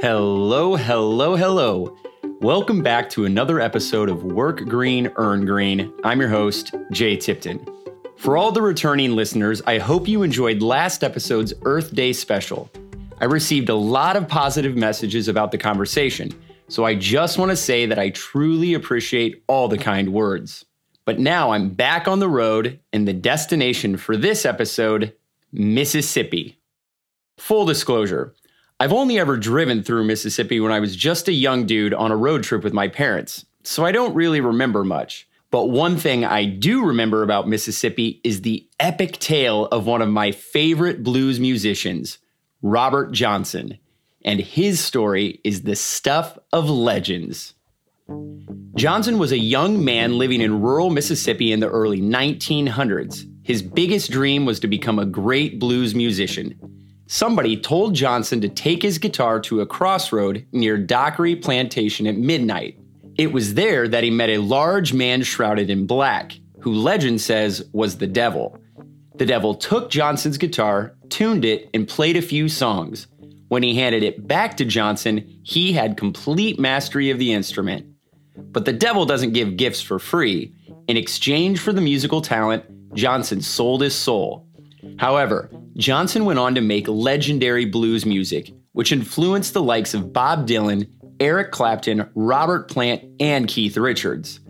Hello, hello, hello. Welcome back to another episode of Work Green, Earn Green. I'm your host, Jay Tipton. For all the returning listeners, I hope you enjoyed last episode's Earth Day special. I received a lot of positive messages about the conversation, so I just want to say that I truly appreciate all the kind words. But now I'm back on the road, and the destination for this episode Mississippi. Full disclosure, I've only ever driven through Mississippi when I was just a young dude on a road trip with my parents, so I don't really remember much. But one thing I do remember about Mississippi is the epic tale of one of my favorite blues musicians, Robert Johnson. And his story is the stuff of legends. Johnson was a young man living in rural Mississippi in the early 1900s. His biggest dream was to become a great blues musician. Somebody told Johnson to take his guitar to a crossroad near Dockery Plantation at midnight. It was there that he met a large man shrouded in black, who legend says was the devil. The devil took Johnson's guitar, tuned it, and played a few songs. When he handed it back to Johnson, he had complete mastery of the instrument. But the devil doesn't give gifts for free. In exchange for the musical talent, Johnson sold his soul. However, Johnson went on to make legendary blues music, which influenced the likes of Bob Dylan, Eric Clapton, Robert Plant, and Keith Richards.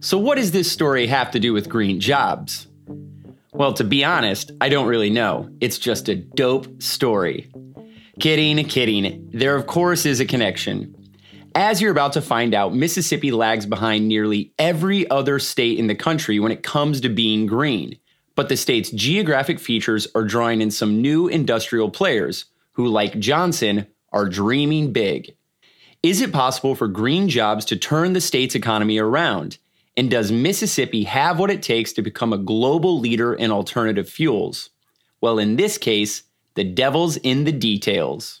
So, what does this story have to do with green jobs? Well, to be honest, I don't really know. It's just a dope story. Kidding, kidding. There, of course, is a connection. As you're about to find out, Mississippi lags behind nearly every other state in the country when it comes to being green but the state's geographic features are drawing in some new industrial players who, like Johnson, are dreaming big. Is it possible for green jobs to turn the state's economy around? And does Mississippi have what it takes to become a global leader in alternative fuels? Well, in this case, the devil's in the details.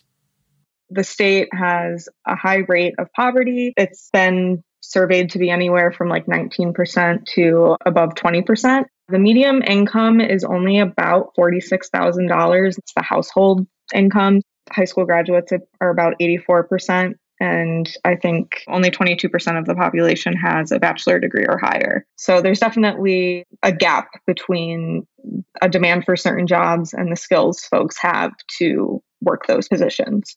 The state has a high rate of poverty. It's been surveyed to be anywhere from like 19% to above 20%. The medium income is only about $46,000. It's the household income. High school graduates are about 84%. And I think only 22% of the population has a bachelor degree or higher. So there's definitely a gap between a demand for certain jobs and the skills folks have to work those positions.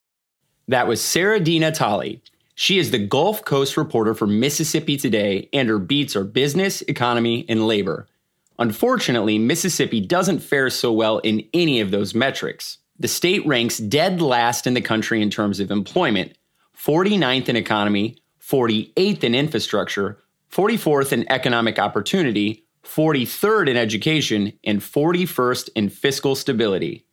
That was Sara DiNatale. She is the Gulf Coast reporter for Mississippi Today, and her beats are business, economy, and labor. Unfortunately, Mississippi doesn't fare so well in any of those metrics. The state ranks dead last in the country in terms of employment, 49th in economy, 48th in infrastructure, 44th in economic opportunity, 43rd in education, and 41st in fiscal stability.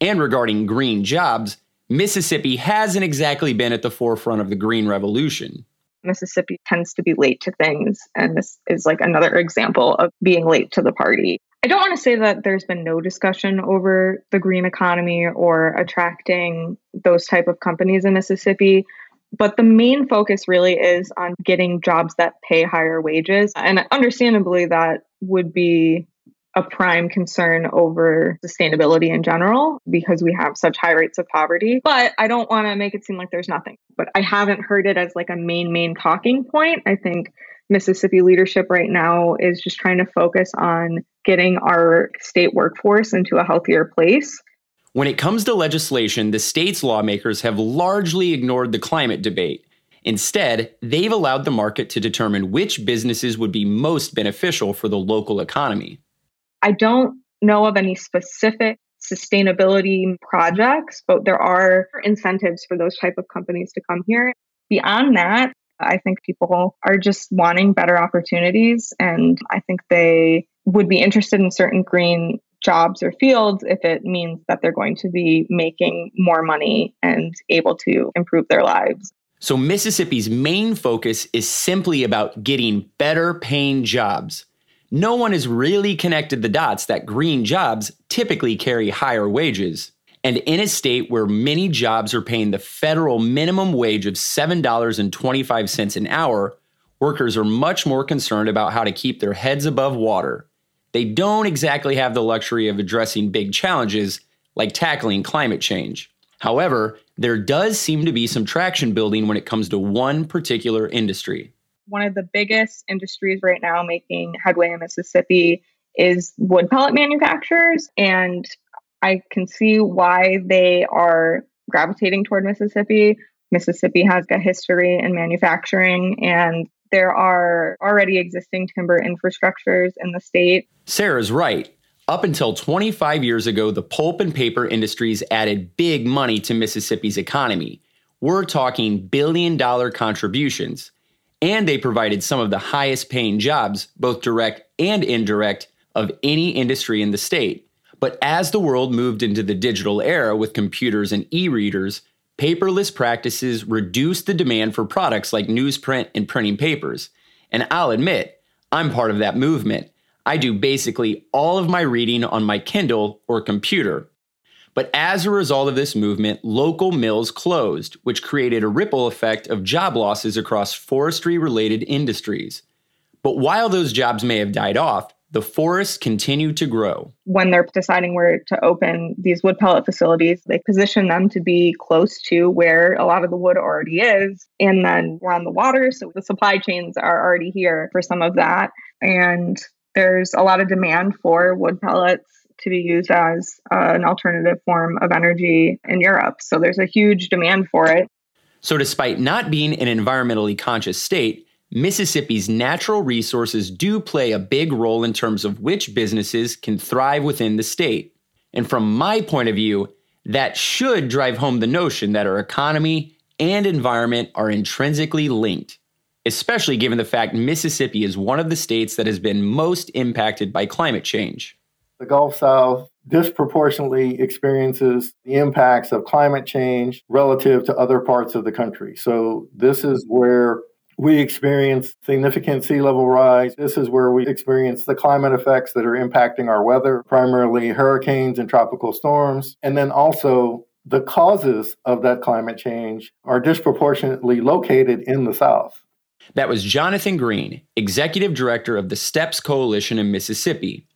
And regarding green jobs, Mississippi hasn't exactly been at the forefront of the green revolution. Mississippi tends to be late to things. And this is like another example of being late to the party. I don't want to say that there's been no discussion over the green economy or attracting those type of companies in Mississippi, but the main focus really is on getting jobs that pay higher wages. And understandably, that would be a prime concern over sustainability in general because we have such high rates of poverty. But I don't want to make it seem like there's nothing. But I haven't heard it as like a main, main talking point. I think Mississippi leadership right now is just trying to focus on getting our state workforce into a healthier place. When it comes to legislation, the state's lawmakers have largely ignored the climate debate. Instead, they've allowed the market to determine which businesses would be most beneficial for the local economy. I don't know of any specific sustainability projects, but there are incentives for those type of companies to come here. Beyond that, I think people are just wanting better opportunities and I think they would be interested in certain green jobs or fields if it means that they're going to be making more money and able to improve their lives. So Mississippi's main focus is simply about getting better paying jobs no one has really connected the dots that green jobs typically carry higher wages. And in a state where many jobs are paying the federal minimum wage of $7.25 an hour, workers are much more concerned about how to keep their heads above water. They don't exactly have the luxury of addressing big challenges like tackling climate change. However, there does seem to be some traction building when it comes to one particular industry. One of the biggest industries right now making headway in Mississippi is wood pellet manufacturers. And I can see why they are gravitating toward Mississippi. Mississippi has a history in manufacturing, and there are already existing timber infrastructures in the state. Sara's right. Up until 25 years ago, the pulp and paper industries added big money to Mississippi's economy. We're talking billion dollar contributions. And they provided some of the highest paying jobs, both direct and indirect, of any industry in the state. But as the world moved into the digital era with computers and e readers, paperless practices reduced the demand for products like newsprint and printing papers. And I'll admit, I'm part of that movement. I do basically all of my reading on my Kindle or computer. But as a result of this movement, local mills closed, which created a ripple effect of job losses across forestry related industries. But while those jobs may have died off, the forests continue to grow. When they're deciding where to open these wood pellet facilities, they position them to be close to where a lot of the wood already is. And then we're on the water, so the supply chains are already here for some of that. And there's a lot of demand for wood pellets to be used as uh, an alternative form of energy in Europe. So there's a huge demand for it. So, despite not being an environmentally conscious state, Mississippi's natural resources do play a big role in terms of which businesses can thrive within the state. And from my point of view, that should drive home the notion that our economy and environment are intrinsically linked especially given the fact Mississippi is one of the states that has been most impacted by climate change. The Gulf South disproportionately experiences the impacts of climate change relative to other parts of the country. So, this is where we experience significant sea level rise. This is where we experience the climate effects that are impacting our weather, primarily hurricanes and tropical storms. And then also, the causes of that climate change are disproportionately located in the South. That was Jonathan Green, Executive Director of the STEPS Coalition in Mississippi.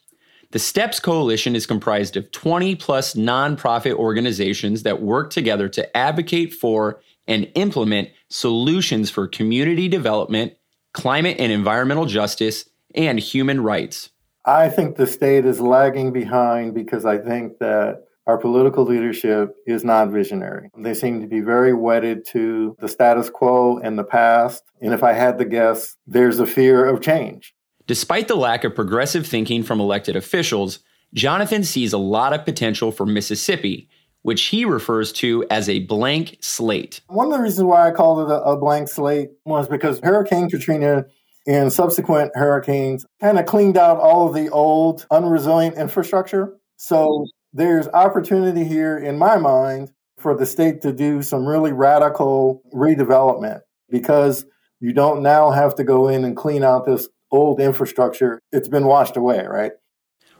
The STEPS Coalition is comprised of 20 plus nonprofit organizations that work together to advocate for and implement solutions for community development, climate and environmental justice, and human rights. I think the state is lagging behind because I think that our political leadership is not visionary. They seem to be very wedded to the status quo and the past. And if I had to guess, there's a fear of change. Despite the lack of progressive thinking from elected officials, Jonathan sees a lot of potential for Mississippi, which he refers to as a blank slate. One of the reasons why I called it a, a blank slate was because Hurricane Katrina and subsequent hurricanes kind of cleaned out all of the old, unresilient infrastructure. So there's opportunity here, in my mind, for the state to do some really radical redevelopment because you don't now have to go in and clean out this old infrastructure. It's been washed away, right?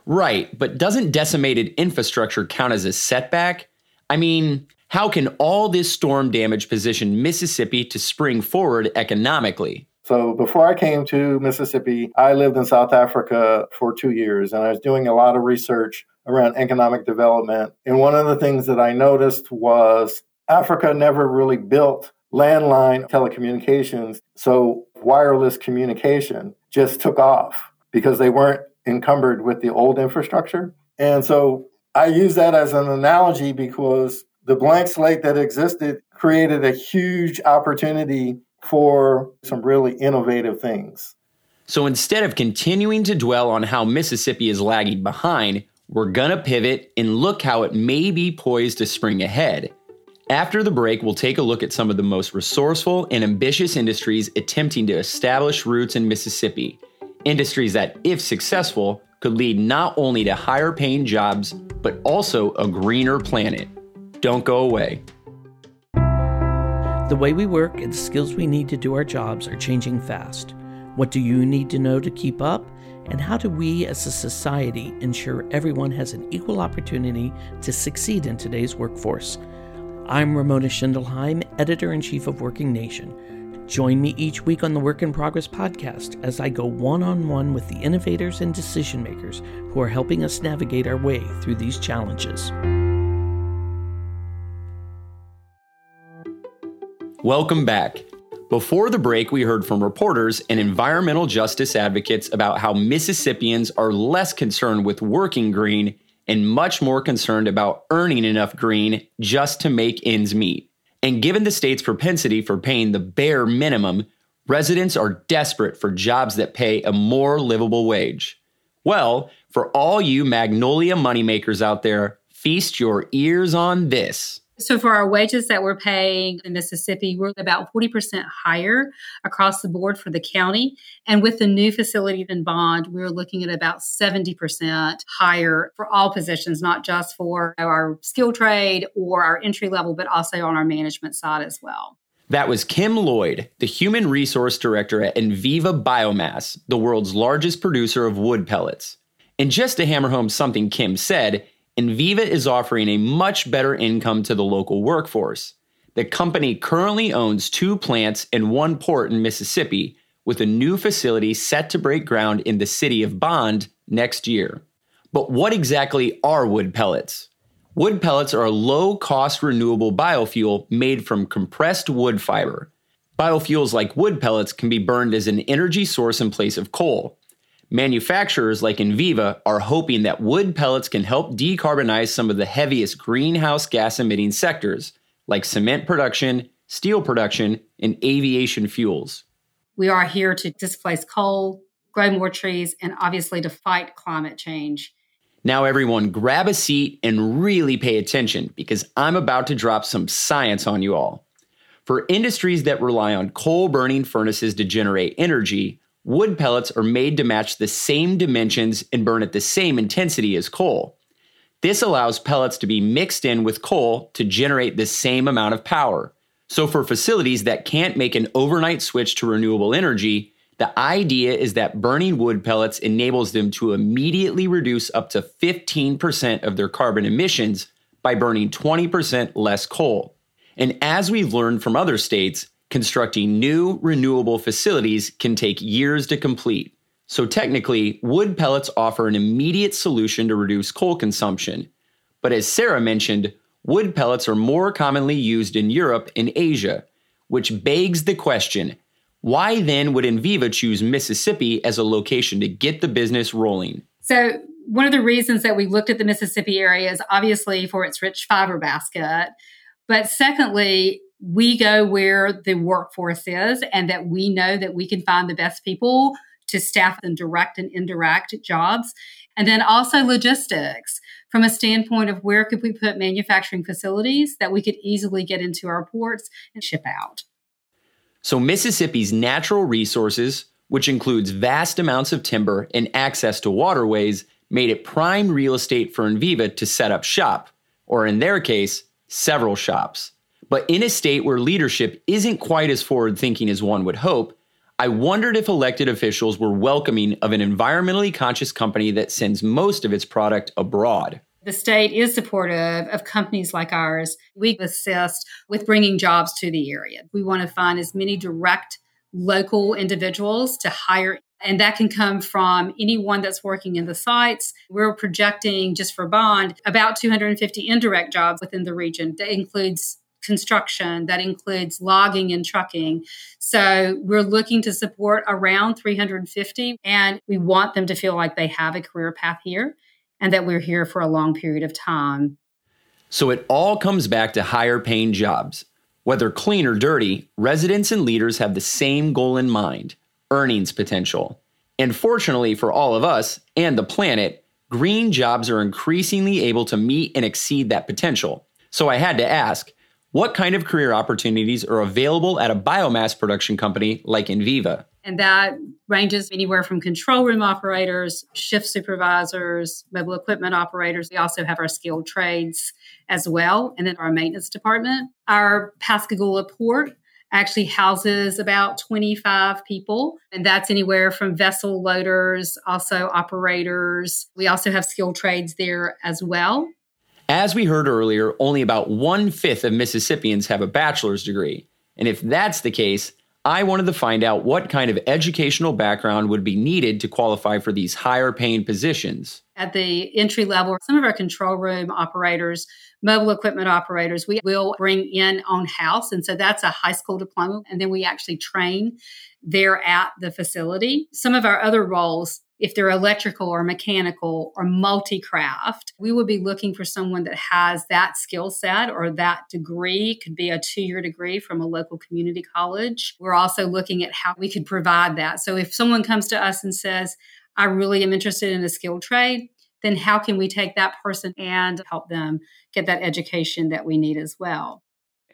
Right, but doesn't decimated infrastructure count as a setback? I mean, how can all this storm damage position Mississippi to spring forward economically? So before I came to Mississippi, I lived in South Africa for two years and I was doing a lot of research around economic development. And one of the things that I noticed was Africa never really built landline telecommunications. So wireless communication just took off because they weren't encumbered with the old infrastructure. And so I use that as an analogy because the blank slate that existed created a huge opportunity for some really innovative things. So instead of continuing to dwell on how Mississippi is lagging behind, we're gonna pivot and look how it may be poised to spring ahead. After the break, we'll take a look at some of the most resourceful and ambitious industries attempting to establish roots in Mississippi. Industries that, if successful, could lead not only to higher paying jobs, but also a greener planet. Don't go away. The way we work and the skills we need to do our jobs are changing fast. What do you need to know to keep up? And how do we as a society ensure everyone has an equal opportunity to succeed in today's workforce? I'm Ramona Schindelheim, editor in chief of Working Nation. Join me each week on the Work in Progress podcast as I go one on one with the innovators and decision makers who are helping us navigate our way through these challenges. Welcome back. Before the break, we heard from reporters and environmental justice advocates about how Mississippians are less concerned with working green and much more concerned about earning enough green just to make ends meet. And given the state's propensity for paying the bare minimum, residents are desperate for jobs that pay a more livable wage. Well, for all you Magnolia moneymakers out there, feast your ears on this. So for our wages that we're paying in Mississippi, we're about 40% higher across the board for the county. And with the new facility in Bond, we're looking at about 70% higher for all positions, not just for our skill trade or our entry level, but also on our management side as well. That was Kim Lloyd, the Human Resource Director at Enviva Biomass, the world's largest producer of wood pellets. And just to hammer home something Kim said, Enviva is offering a much better income to the local workforce. The company currently owns two plants and one port in Mississippi, with a new facility set to break ground in the city of Bond next year. But what exactly are wood pellets? Wood pellets are a low cost renewable biofuel made from compressed wood fiber. Biofuels like wood pellets can be burned as an energy source in place of coal. Manufacturers like Enviva are hoping that wood pellets can help decarbonize some of the heaviest greenhouse gas emitting sectors, like cement production, steel production, and aviation fuels. We are here to displace coal, grow more trees, and obviously to fight climate change. Now, everyone, grab a seat and really pay attention because I'm about to drop some science on you all. For industries that rely on coal burning furnaces to generate energy, wood pellets are made to match the same dimensions and burn at the same intensity as coal. This allows pellets to be mixed in with coal to generate the same amount of power. So, for facilities that can't make an overnight switch to renewable energy, the idea is that burning wood pellets enables them to immediately reduce up to 15% of their carbon emissions by burning 20% less coal. And as we've learned from other states, constructing new renewable facilities can take years to complete. So, technically, wood pellets offer an immediate solution to reduce coal consumption. But as Sara mentioned, wood pellets are more commonly used in Europe and Asia, which begs the question why then would Enviva choose Mississippi as a location to get the business rolling? So, one of the reasons that we looked at the Mississippi area is obviously for its rich fiber basket. But secondly, we go where the workforce is and that we know that we can find the best people to staff in direct and indirect jobs. And then also logistics from a standpoint of where could we put manufacturing facilities that we could easily get into our ports and ship out. So, Mississippi's natural resources, which includes vast amounts of timber and access to waterways, made it prime real estate for Enviva to set up shop, or in their case, several shops. But in a state where leadership isn't quite as forward thinking as one would hope, I wondered if elected officials were welcoming of an environmentally conscious company that sends most of its product abroad. The state is supportive of companies like ours. We assist with bringing jobs to the area. We want to find as many direct local individuals to hire and that can come from anyone that's working in the sites. We're projecting just for bond about 250 indirect jobs within the region. That includes construction, that includes logging and trucking. So we're looking to support around 350, and we want them to feel like they have a career path here and that we're here for a long period of time. So it all comes back to higher paying jobs. Whether clean or dirty, residents and leaders have the same goal in mind earnings potential. And fortunately for all of us and the planet, green jobs are increasingly able to meet and exceed that potential. So I had to ask what kind of career opportunities are available at a biomass production company like Enviva? And that ranges anywhere from control room operators, shift supervisors, mobile equipment operators. We also have our skilled trades as well, and then our maintenance department. Our Pascagoula port actually houses about 25 people, and that's anywhere from vessel loaders, also operators. We also have skilled trades there as well. As we heard earlier, only about one fifth of Mississippians have a bachelor's degree. And if that's the case, I wanted to find out what kind of educational background would be needed to qualify for these higher paying positions. at the entry level, some of our control room operators, mobile equipment operators, we will bring in on house. And so that's a high school diploma. And then we actually train there at the facility. Some of our other roles, if they're electrical or mechanical or multi craft, we would be looking for someone that has that skill set or that degree, could be a two year degree from a local community college. We're also looking at how we could provide that. So if someone comes to us and says, I really am interested in a skilled trade, then how can we take that person and help them get that education that we need as well?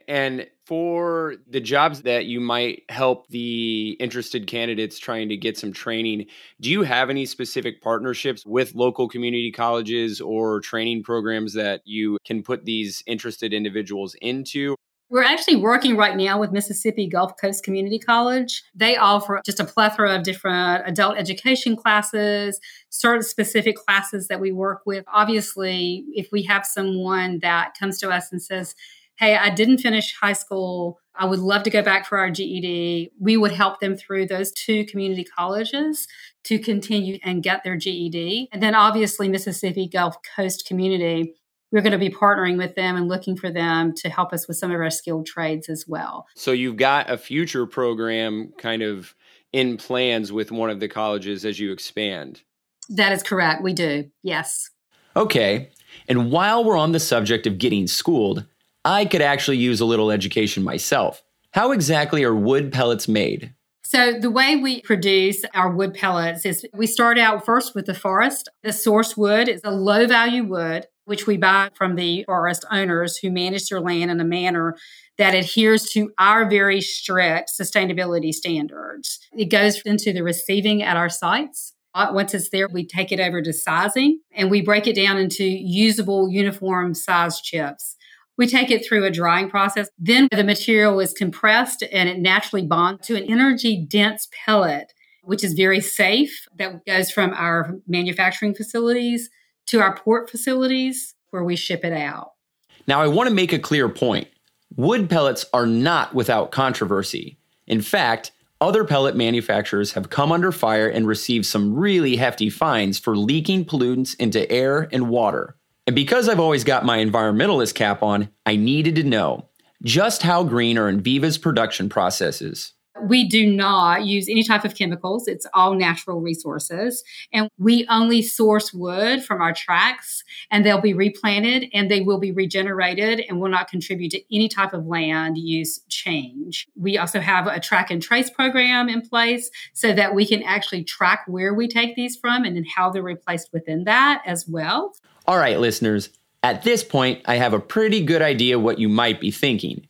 And for the jobs that you might help the interested candidates trying to get some training, do you have any specific partnerships with local community colleges or training programs that you can put these interested individuals into? We're actually working right now with Mississippi Gulf Coast Community College. They offer just a plethora of different adult education classes, certain specific classes that we work with. Obviously, if we have someone that comes to us and says, Hey, I didn't finish high school. I would love to go back for our GED. We would help them through those two community colleges to continue and get their GED. And then obviously, Mississippi Gulf Coast Community we're going to be partnering with them and looking for them to help us with some of our skilled trades as well. So you've got a future program kind of in plans with one of the colleges as you expand. That is correct. We do. Yes. Okay. And while we're on the subject of getting schooled, I could actually use a little education myself. How exactly are wood pellets made? So, the way we produce our wood pellets is we start out first with the forest. The source wood is a low value wood which we buy from the forest owners who manage their land in a manner that adheres to our very strict sustainability standards. It goes into the receiving at our sites. Uh, once it's there, we take it over to sizing and we break it down into usable uniform size chips. We take it through a drying process. Then the material is compressed and it naturally bonds to an energy dense pellet, which is very safe, that goes from our manufacturing facilities to our port facilities where we ship it out. Now, I want to make a clear point. Wood pellets are not without controversy. In fact, other pellet manufacturers have come under fire and received some really hefty fines for leaking pollutants into air and water. And because I've always got my environmentalist cap on, I needed to know just how green are Enviva's production processes. We do not use any type of chemicals. It's all natural resources. And we only source wood from our tracks and they'll be replanted and they will be regenerated and will not contribute to any type of land use change. We also have a track and trace program in place so that we can actually track where we take these from and then how they're replaced within that as well. All right, listeners. At this point, I have a pretty good idea what you might be thinking.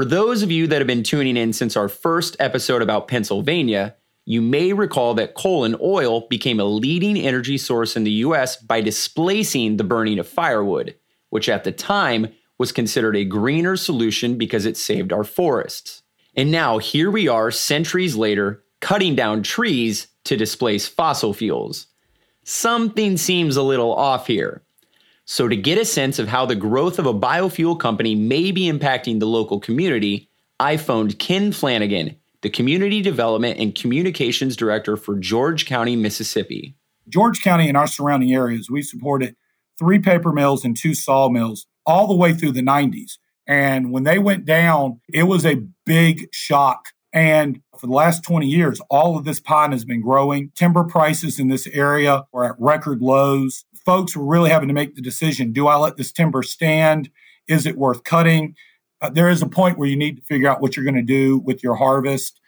For those of you that have been tuning in since our first episode about Pennsylvania, you may recall that coal and oil became a leading energy source in the US by displacing the burning of firewood, which at the time was considered a greener solution because it saved our forests. And now here we are, centuries later, cutting down trees to displace fossil fuels. Something seems a little off here. So, to get a sense of how the growth of a biofuel company may be impacting the local community, I phoned Ken Flanagan, the Community Development and Communications Director for George County, Mississippi. George County and our surrounding areas, we supported three paper mills and two sawmills all the way through the 90s. And when they went down, it was a big shock. And for the last 20 years, all of this pine has been growing. Timber prices in this area are at record lows folks were really having to make the decision do I let this timber stand? Is it worth cutting? Uh, there is a point where you need to figure out what you're going to do with your harvest.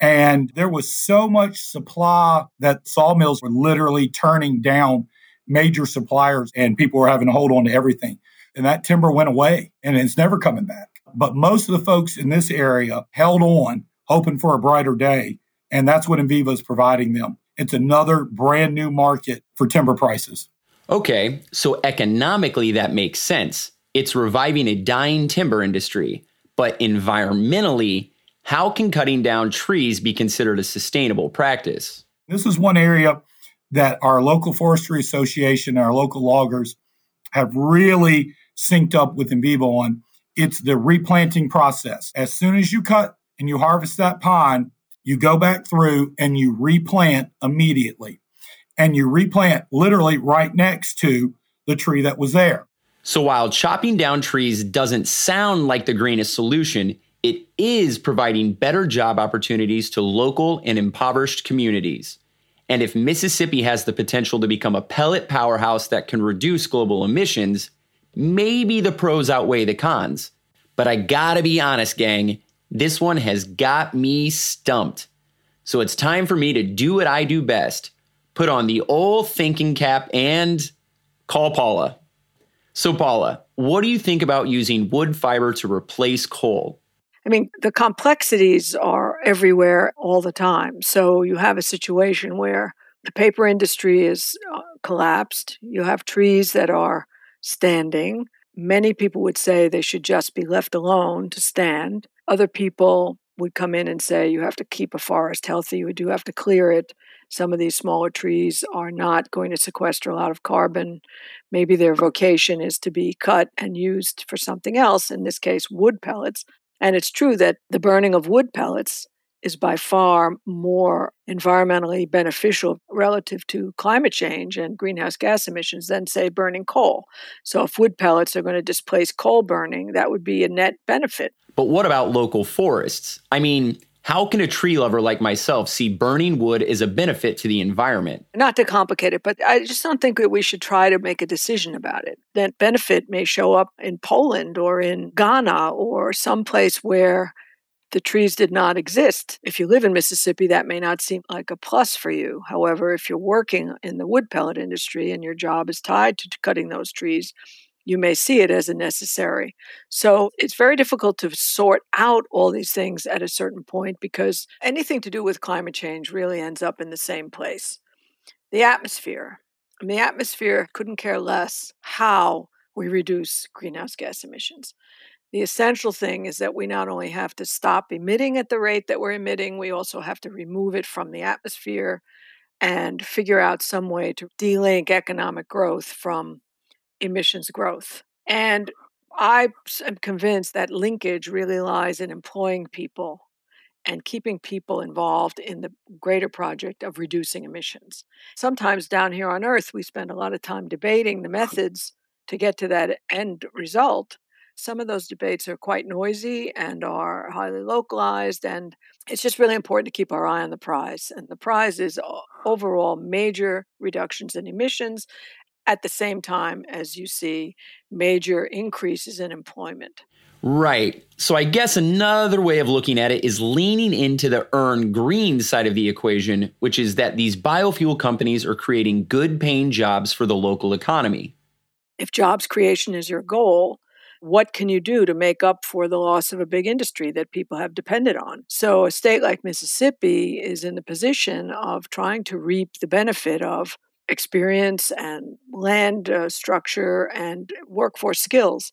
And there was so much supply that sawmills were literally turning down major suppliers and people were having to hold on to everything. And that timber went away and it's never coming back. But most of the folks in this area held on, hoping for a brighter day. And that's what Enviva is providing them. It's another brand new market for timber prices. Okay, so economically that makes sense. It's reviving a dying timber industry. But environmentally, how can cutting down trees be considered a sustainable practice? This is one area that our local forestry association, our local loggers have really synced up with Enviva on. It's the replanting process. As soon as you cut and you harvest that pine, you go back through and you replant immediately. And you replant literally right next to the tree that was there. So while chopping down trees doesn't sound like the greenest solution, it is providing better job opportunities to local and impoverished communities. And if Mississippi has the potential to become a pellet powerhouse that can reduce global emissions, maybe the pros outweigh the cons. But I gotta be honest, gang, this one has got me stumped. So it's time for me to do what I do best put on the old thinking cap and call Paula. So, Paula, what do you think about using wood fiber to replace coal? I mean, the complexities are everywhere all the time. So you have a situation where the paper industry is uh, collapsed. You have trees that are standing. Many people would say they should just be left alone to stand. Other people would come in and say you have to keep a forest healthy, you do have to clear it. Some of these smaller trees are not going to sequester a lot of carbon. Maybe their vocation is to be cut and used for something else, in this case, wood pellets. And it's true that the burning of wood pellets is by far more environmentally beneficial relative to climate change and greenhouse gas emissions than, say, burning coal. So, if wood pellets are going to displace coal burning, that would be a net benefit. But what about local forests? I mean, how can a tree lover like myself see burning wood as a benefit to the environment? Not to complicate it, but I just don't think that we should try to make a decision about it. That benefit may show up in Poland or in Ghana or someplace where the trees did not exist. If you live in Mississippi, that may not seem like a plus for you. However, if you're working in the wood pellet industry and your job is tied to cutting those trees, you may see it as a necessary. So it's very difficult to sort out all these things at a certain point because anything to do with climate change really ends up in the same place. The atmosphere. Mean, the atmosphere couldn't care less how we reduce greenhouse gas emissions. The essential thing is that we not only have to stop emitting at the rate that we're emitting, we also have to remove it from the atmosphere and figure out some way to delink economic growth from emissions growth. And I am convinced that linkage really lies in employing people and keeping people involved in the greater project of reducing emissions. Sometimes down here on Earth, we spend a lot of time debating the methods to get to that end result. Some of those debates are quite noisy and are highly localized, and it's just really important to keep our eye on the prize. And the prize is overall major reductions in emissions at the same time as you see major increases in employment. Right. So I guess another way of looking at it is leaning into the earn green side of the equation, which is that these biofuel companies are creating good paying jobs for the local economy. If jobs creation is your goal, what can you do to make up for the loss of a big industry that people have depended on? So, a state like Mississippi is in the position of trying to reap the benefit of experience and land uh, structure and workforce skills.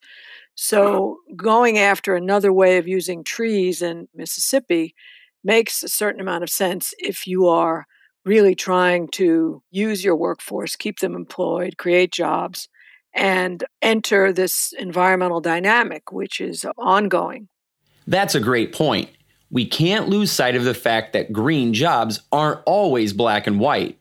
So, going after another way of using trees in Mississippi makes a certain amount of sense if you are really trying to use your workforce, keep them employed, create jobs, and enter this environmental dynamic, which is ongoing. That's a great point. We can't lose sight of the fact that green jobs aren't always black and white.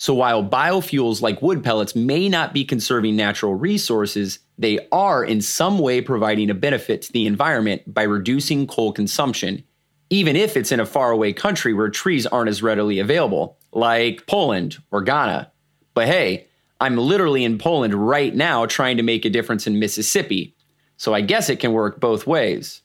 So while biofuels like wood pellets may not be conserving natural resources, they are in some way providing a benefit to the environment by reducing coal consumption, even if it's in a faraway country where trees aren't as readily available, like Poland or Ghana. But hey, I'm literally in Poland right now trying to make a difference in Mississippi, so I guess it can work both ways.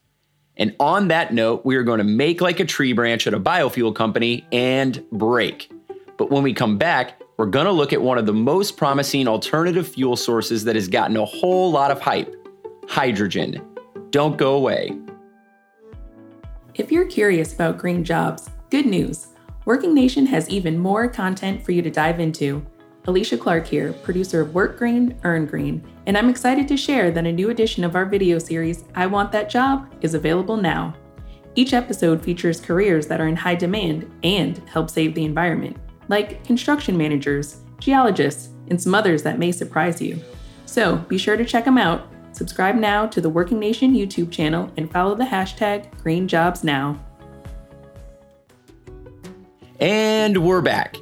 And on that note, we are going to make like a tree branch at a biofuel company and break. But when we come back, we're going to look at one of the most promising alternative fuel sources that has gotten a whole lot of hype hydrogen. Don't go away. If you're curious about green jobs, good news. Working Nation has even more content for you to dive into. Alicia Clark here, producer of Work Green, Earn Green, and I'm excited to share that a new edition of our video series, I Want That Job, is available now. Each episode features careers that are in high demand and help save the environment like construction managers, geologists, and some others that may surprise you. So be sure to check them out. Subscribe now to the Working Nation YouTube channel and follow the hashtag GreenJobsNow. And we're back.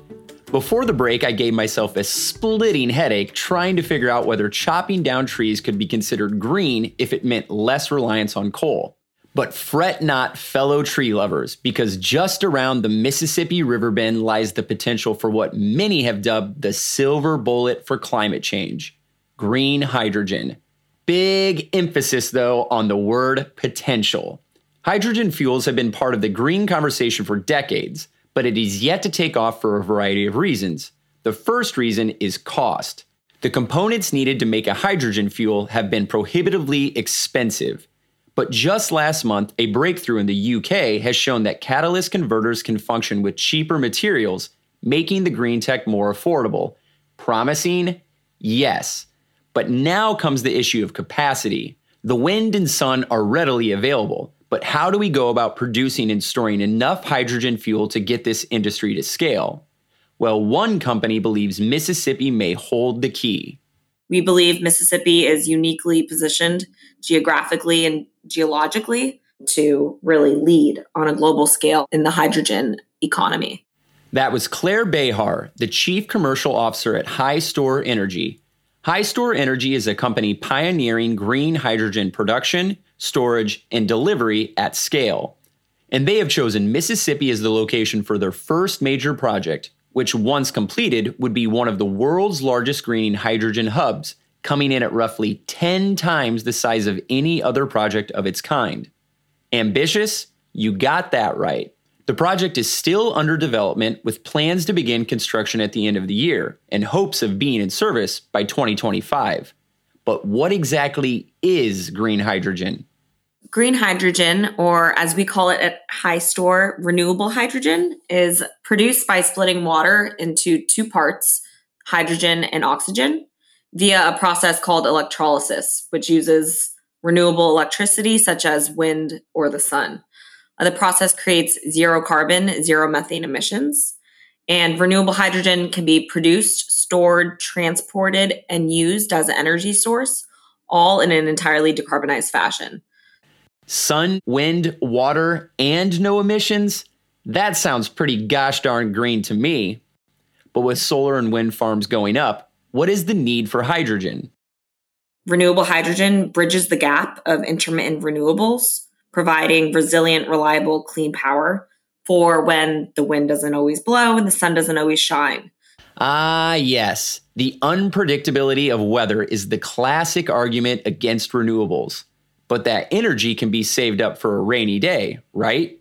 Before the break, I gave myself a splitting headache trying to figure out whether chopping down trees could be considered green if it meant less reliance on coal. But fret not, fellow tree lovers, because just around the Mississippi River bend lies the potential for what many have dubbed the silver bullet for climate change green hydrogen. Big emphasis, though, on the word potential. Hydrogen fuels have been part of the green conversation for decades, but it is yet to take off for a variety of reasons. The first reason is cost. The components needed to make a hydrogen fuel have been prohibitively expensive. But just last month, a breakthrough in the UK has shown that catalyst converters can function with cheaper materials, making the green tech more affordable. Promising? Yes. But now comes the issue of capacity. The wind and sun are readily available, but how do we go about producing and storing enough hydrogen fuel to get this industry to scale? Well, one company believes Mississippi may hold the key. We believe Mississippi is uniquely positioned geographically and geologically to really lead on a global scale in the hydrogen economy. That was Claire Behar, the Chief Commercial Officer at Hy Stor Energy. Hy Stor Energy is a company pioneering green hydrogen production, storage, and delivery at scale. And they have chosen Mississippi as the location for their first major project, which, once completed, would be one of the world's largest green hydrogen hubs, coming in at roughly 10 times the size of any other project of its kind. Ambitious? You got that right. The project is still under development with plans to begin construction at the end of the year and hopes of being in service by 2025. But what exactly is green hydrogen? Green hydrogen, or as we call it at Hy Stor, renewable hydrogen, is produced by splitting water into two parts, hydrogen and oxygen, via a process called electrolysis, which uses renewable electricity such as wind or the sun. Uh, the process creates zero carbon, zero methane emissions. And renewable hydrogen can be produced, stored, transported, and used as an energy source, all in an entirely decarbonized fashion. Sun, wind, water, and no emissions? That sounds pretty gosh darn green to me. But with solar and wind farms going up, what is the need for hydrogen? Renewable hydrogen bridges the gap of intermittent renewables, providing resilient, reliable, clean power for when the wind doesn't always blow and the sun doesn't always shine. Ah, yes. The unpredictability of weather is the classic argument against renewables. But that energy can be saved up for a rainy day, right?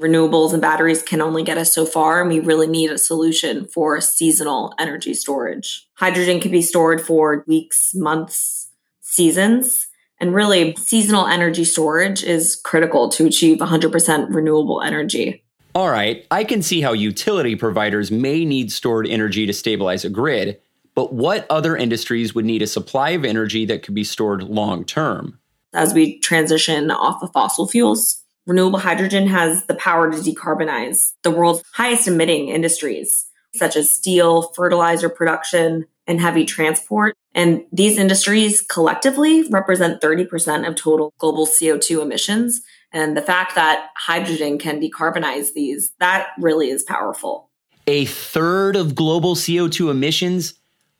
renewables and batteries can only get us so far, and we really need a solution for seasonal energy storage. Hydrogen can be stored for weeks, months, seasons. And really, seasonal energy storage is critical to achieve 100% renewable energy. All right, I can see how utility providers may need stored energy to stabilize a grid, but what other industries would need a supply of energy that could be stored long term? As we transition off of fossil fuels, renewable hydrogen has the power to decarbonize the world's highest emitting industries, such as steel, fertilizer production, and heavy transport. And these industries collectively represent 30% of total global CO2 emissions. And the fact that hydrogen can decarbonize these, that really is powerful. A third of global CO2 emissions?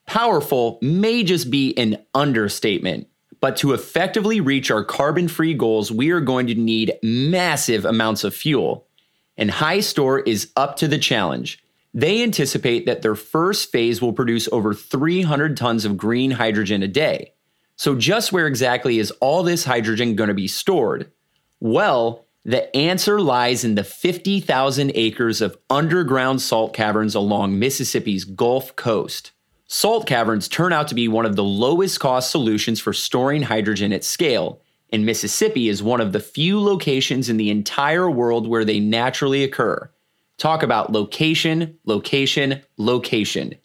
Powerful may just be an understatement. But to effectively reach our carbon free goals, we are going to need massive amounts of fuel. And Hy Stor is up to the challenge. They anticipate that their first phase will produce over 300 tons of green hydrogen a day. So, just where exactly is all this hydrogen going to be stored? Well, the answer lies in the 50,000 acres of underground salt caverns along Mississippi's Gulf Coast. Salt caverns turn out to be one of the lowest cost solutions for storing hydrogen at scale, and Mississippi is one of the few locations in the entire world where they naturally occur. Talk about location, location, location.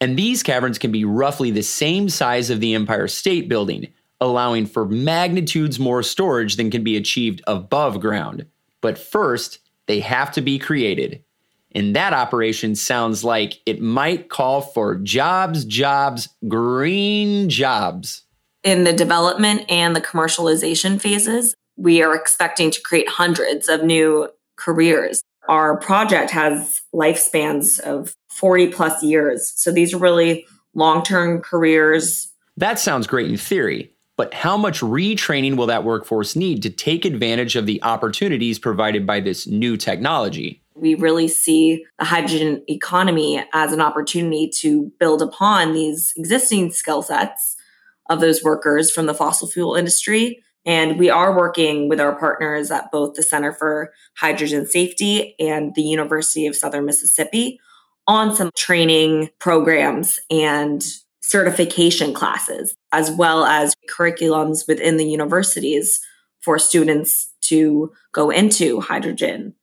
And these caverns can be roughly the same size of the Empire State Building, allowing for magnitudes more storage than can be achieved above ground. But first, they have to be created. And that operation sounds like it might call for jobs, jobs, green jobs. In the development and the commercialization phases, we are expecting to create hundreds of new careers. Our project has lifespans of 40 plus years. So these are really long term careers. That sounds great in theory, but how much retraining will that workforce need to take advantage of the opportunities provided by this new technology? We really see the hydrogen economy as an opportunity to build upon these existing skill sets of those workers from the fossil fuel industry. And we are working with our partners at both the Center for Hydrogen Safety and the University of Southern Mississippi on some training programs and certification classes, as well as curriculums within the universities for students to go into hydrogen.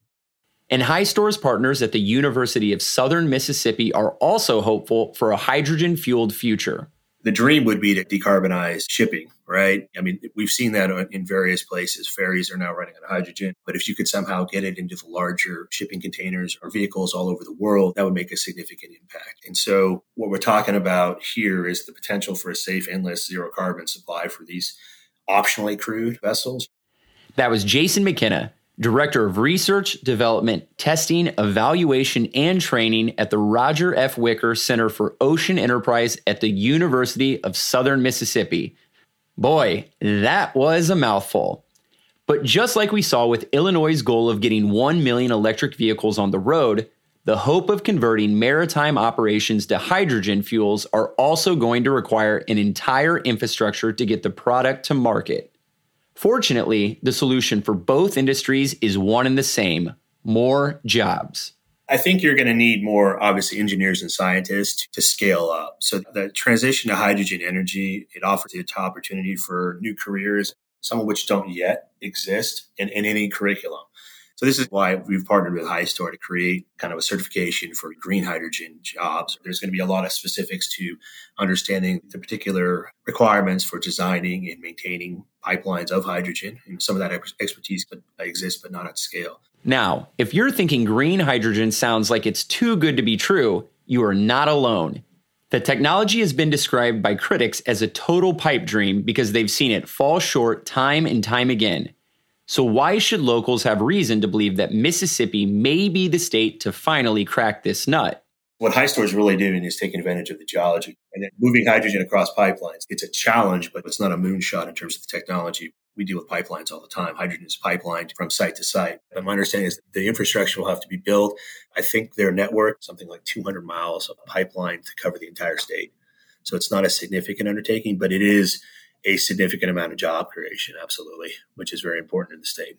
And Hy Stor's partners at the University of Southern Mississippi are also hopeful for a hydrogen fueled future the dream would be to decarbonize shipping, right? I mean, we've seen that in various places. Ferries are now running on hydrogen. But if you could somehow get it into the larger shipping containers or vehicles all over the world, that would make a significant impact. And so, what we're talking about here is the potential for a safe, endless, zero carbon supply for these optionally crewed vessels. That was Jason McKenna, Director of Research, Development, Testing, Evaluation, and Training at the Roger F. Wicker Center for Ocean Enterprise at the University of Southern Mississippi. Boy, that was a mouthful. But just like we saw with Illinois' goal of getting 1 million electric vehicles on the road, the hope of converting maritime operations to hydrogen fuels are also going to require an entire infrastructure to get the product to market. Fortunately, the solution for both industries is one and the same more jobs. I think you're going to need more, obviously, engineers and scientists to scale up. So the transition to hydrogen energy, it offers the opportunity for new careers, some of which don't yet exist in, in any curriculum. So this is why we've partnered with Hy Stor to create kind of a certification for green hydrogen jobs. There's going to be a lot of specifics to understanding the particular requirements for designing and maintaining pipelines of hydrogen. And some of that expertise exists, but not at scale. Now, if you're thinking green hydrogen sounds like it's too good to be true, you are not alone. The technology has been described by critics as a total pipe dream because they've seen it fall short time and time again. So, why should locals have reason to believe that Mississippi may be the state to finally crack this nut? What Hy Stor is really doing is taking advantage of the geology and then moving hydrogen across pipelines. It's a challenge, but it's not a moonshot in terms of the technology. We deal with pipelines all the time. Hydrogen is pipelined from site to site. But my understanding is the infrastructure will have to be built. I think their network, something like 200 miles of pipeline to cover the entire state. So it's not a significant undertaking, but it is a significant amount of job creation, absolutely, which is very important in the state.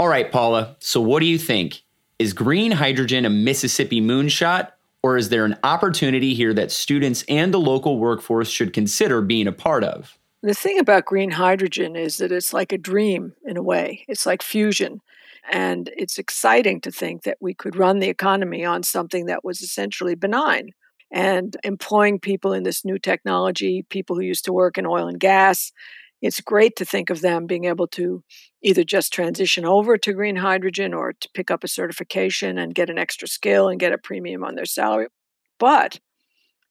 All right, Paula. So, what do you think? Is green hydrogen a Mississippi moonshot, or is there an opportunity here that students and the local workforce should consider being a part of? The thing about green hydrogen is that it's like a dream in a way, it's like fusion. And it's exciting to think that we could run the economy on something that was essentially benign and employing people in this new technology, people who used to work in oil and gas. It's great to think of them being able to either just transition over to green hydrogen or to pick up a certification and get an extra skill and get a premium on their salary. But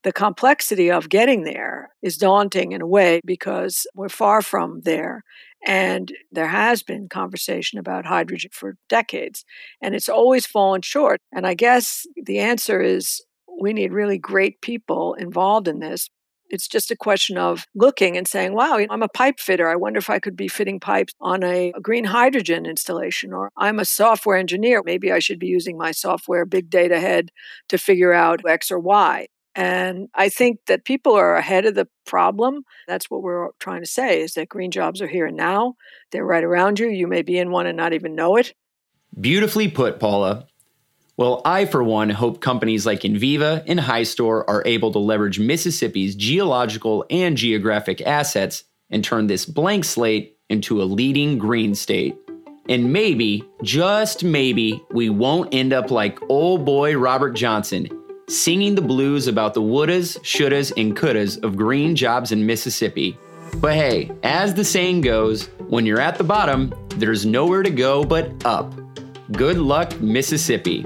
the complexity of getting there is daunting in a way because we're far from there. And there has been conversation about hydrogen for decades, and it's always fallen short. And I guess the answer is we need really great people involved in this. It's just a question of looking and saying, wow, I'm a pipe fitter. I wonder if I could be fitting pipes on a, a, green hydrogen installation. Or I'm a software engineer. Maybe I should be using my software big data head to figure out X or Y. And I think that people are ahead of the problem. That's what we're trying to say is that green jobs are here and now. They're right around you. You may be in one and not even know it. Beautifully put, Paula. Well, I, for one, hope companies like Enviva and Hy Stor are able to leverage Mississippi's geological and geographic assets and turn this blank slate into a leading green state. And maybe, just maybe, we won't end up like old boy Robert Johnson, singing the blues about the wouldas, shouldas, and couldas of green jobs in Mississippi. But hey, as the saying goes, when you're at the bottom, there's nowhere to go but up. Good luck, Mississippi.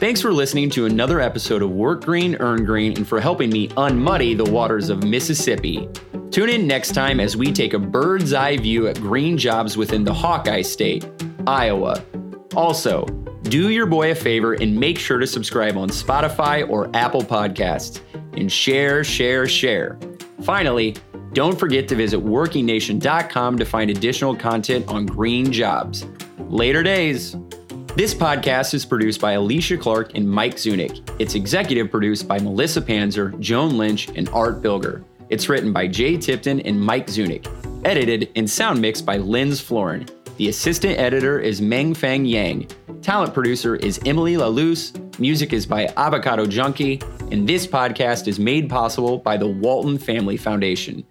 Thanks for listening to another episode of Work Green, Earn Green, and for helping me unmuddy the waters of Mississippi. Tune in next time as we take a bird's eye view at green jobs within the Hawkeye State, Iowa. Also, do your boy a favor and make sure to subscribe on Spotify or Apple Podcasts and share, share, share. Finally, don't forget to visit workingnation.com to find additional content on green jobs. Later days. This podcast is produced by Alicia Clark and Mike Zunick. It's executive produced by Melissa Panzer, Joan Lynch, and Art Bilger. It's written by Jay Tipton and Mike Zunick. Edited and sound mixed by Linz Florin. The assistant editor is Meng Feng Yang. Talent producer is Emily LaLuz. Music is by Avocado Junkie. And this podcast is made possible by the Walton Family Foundation.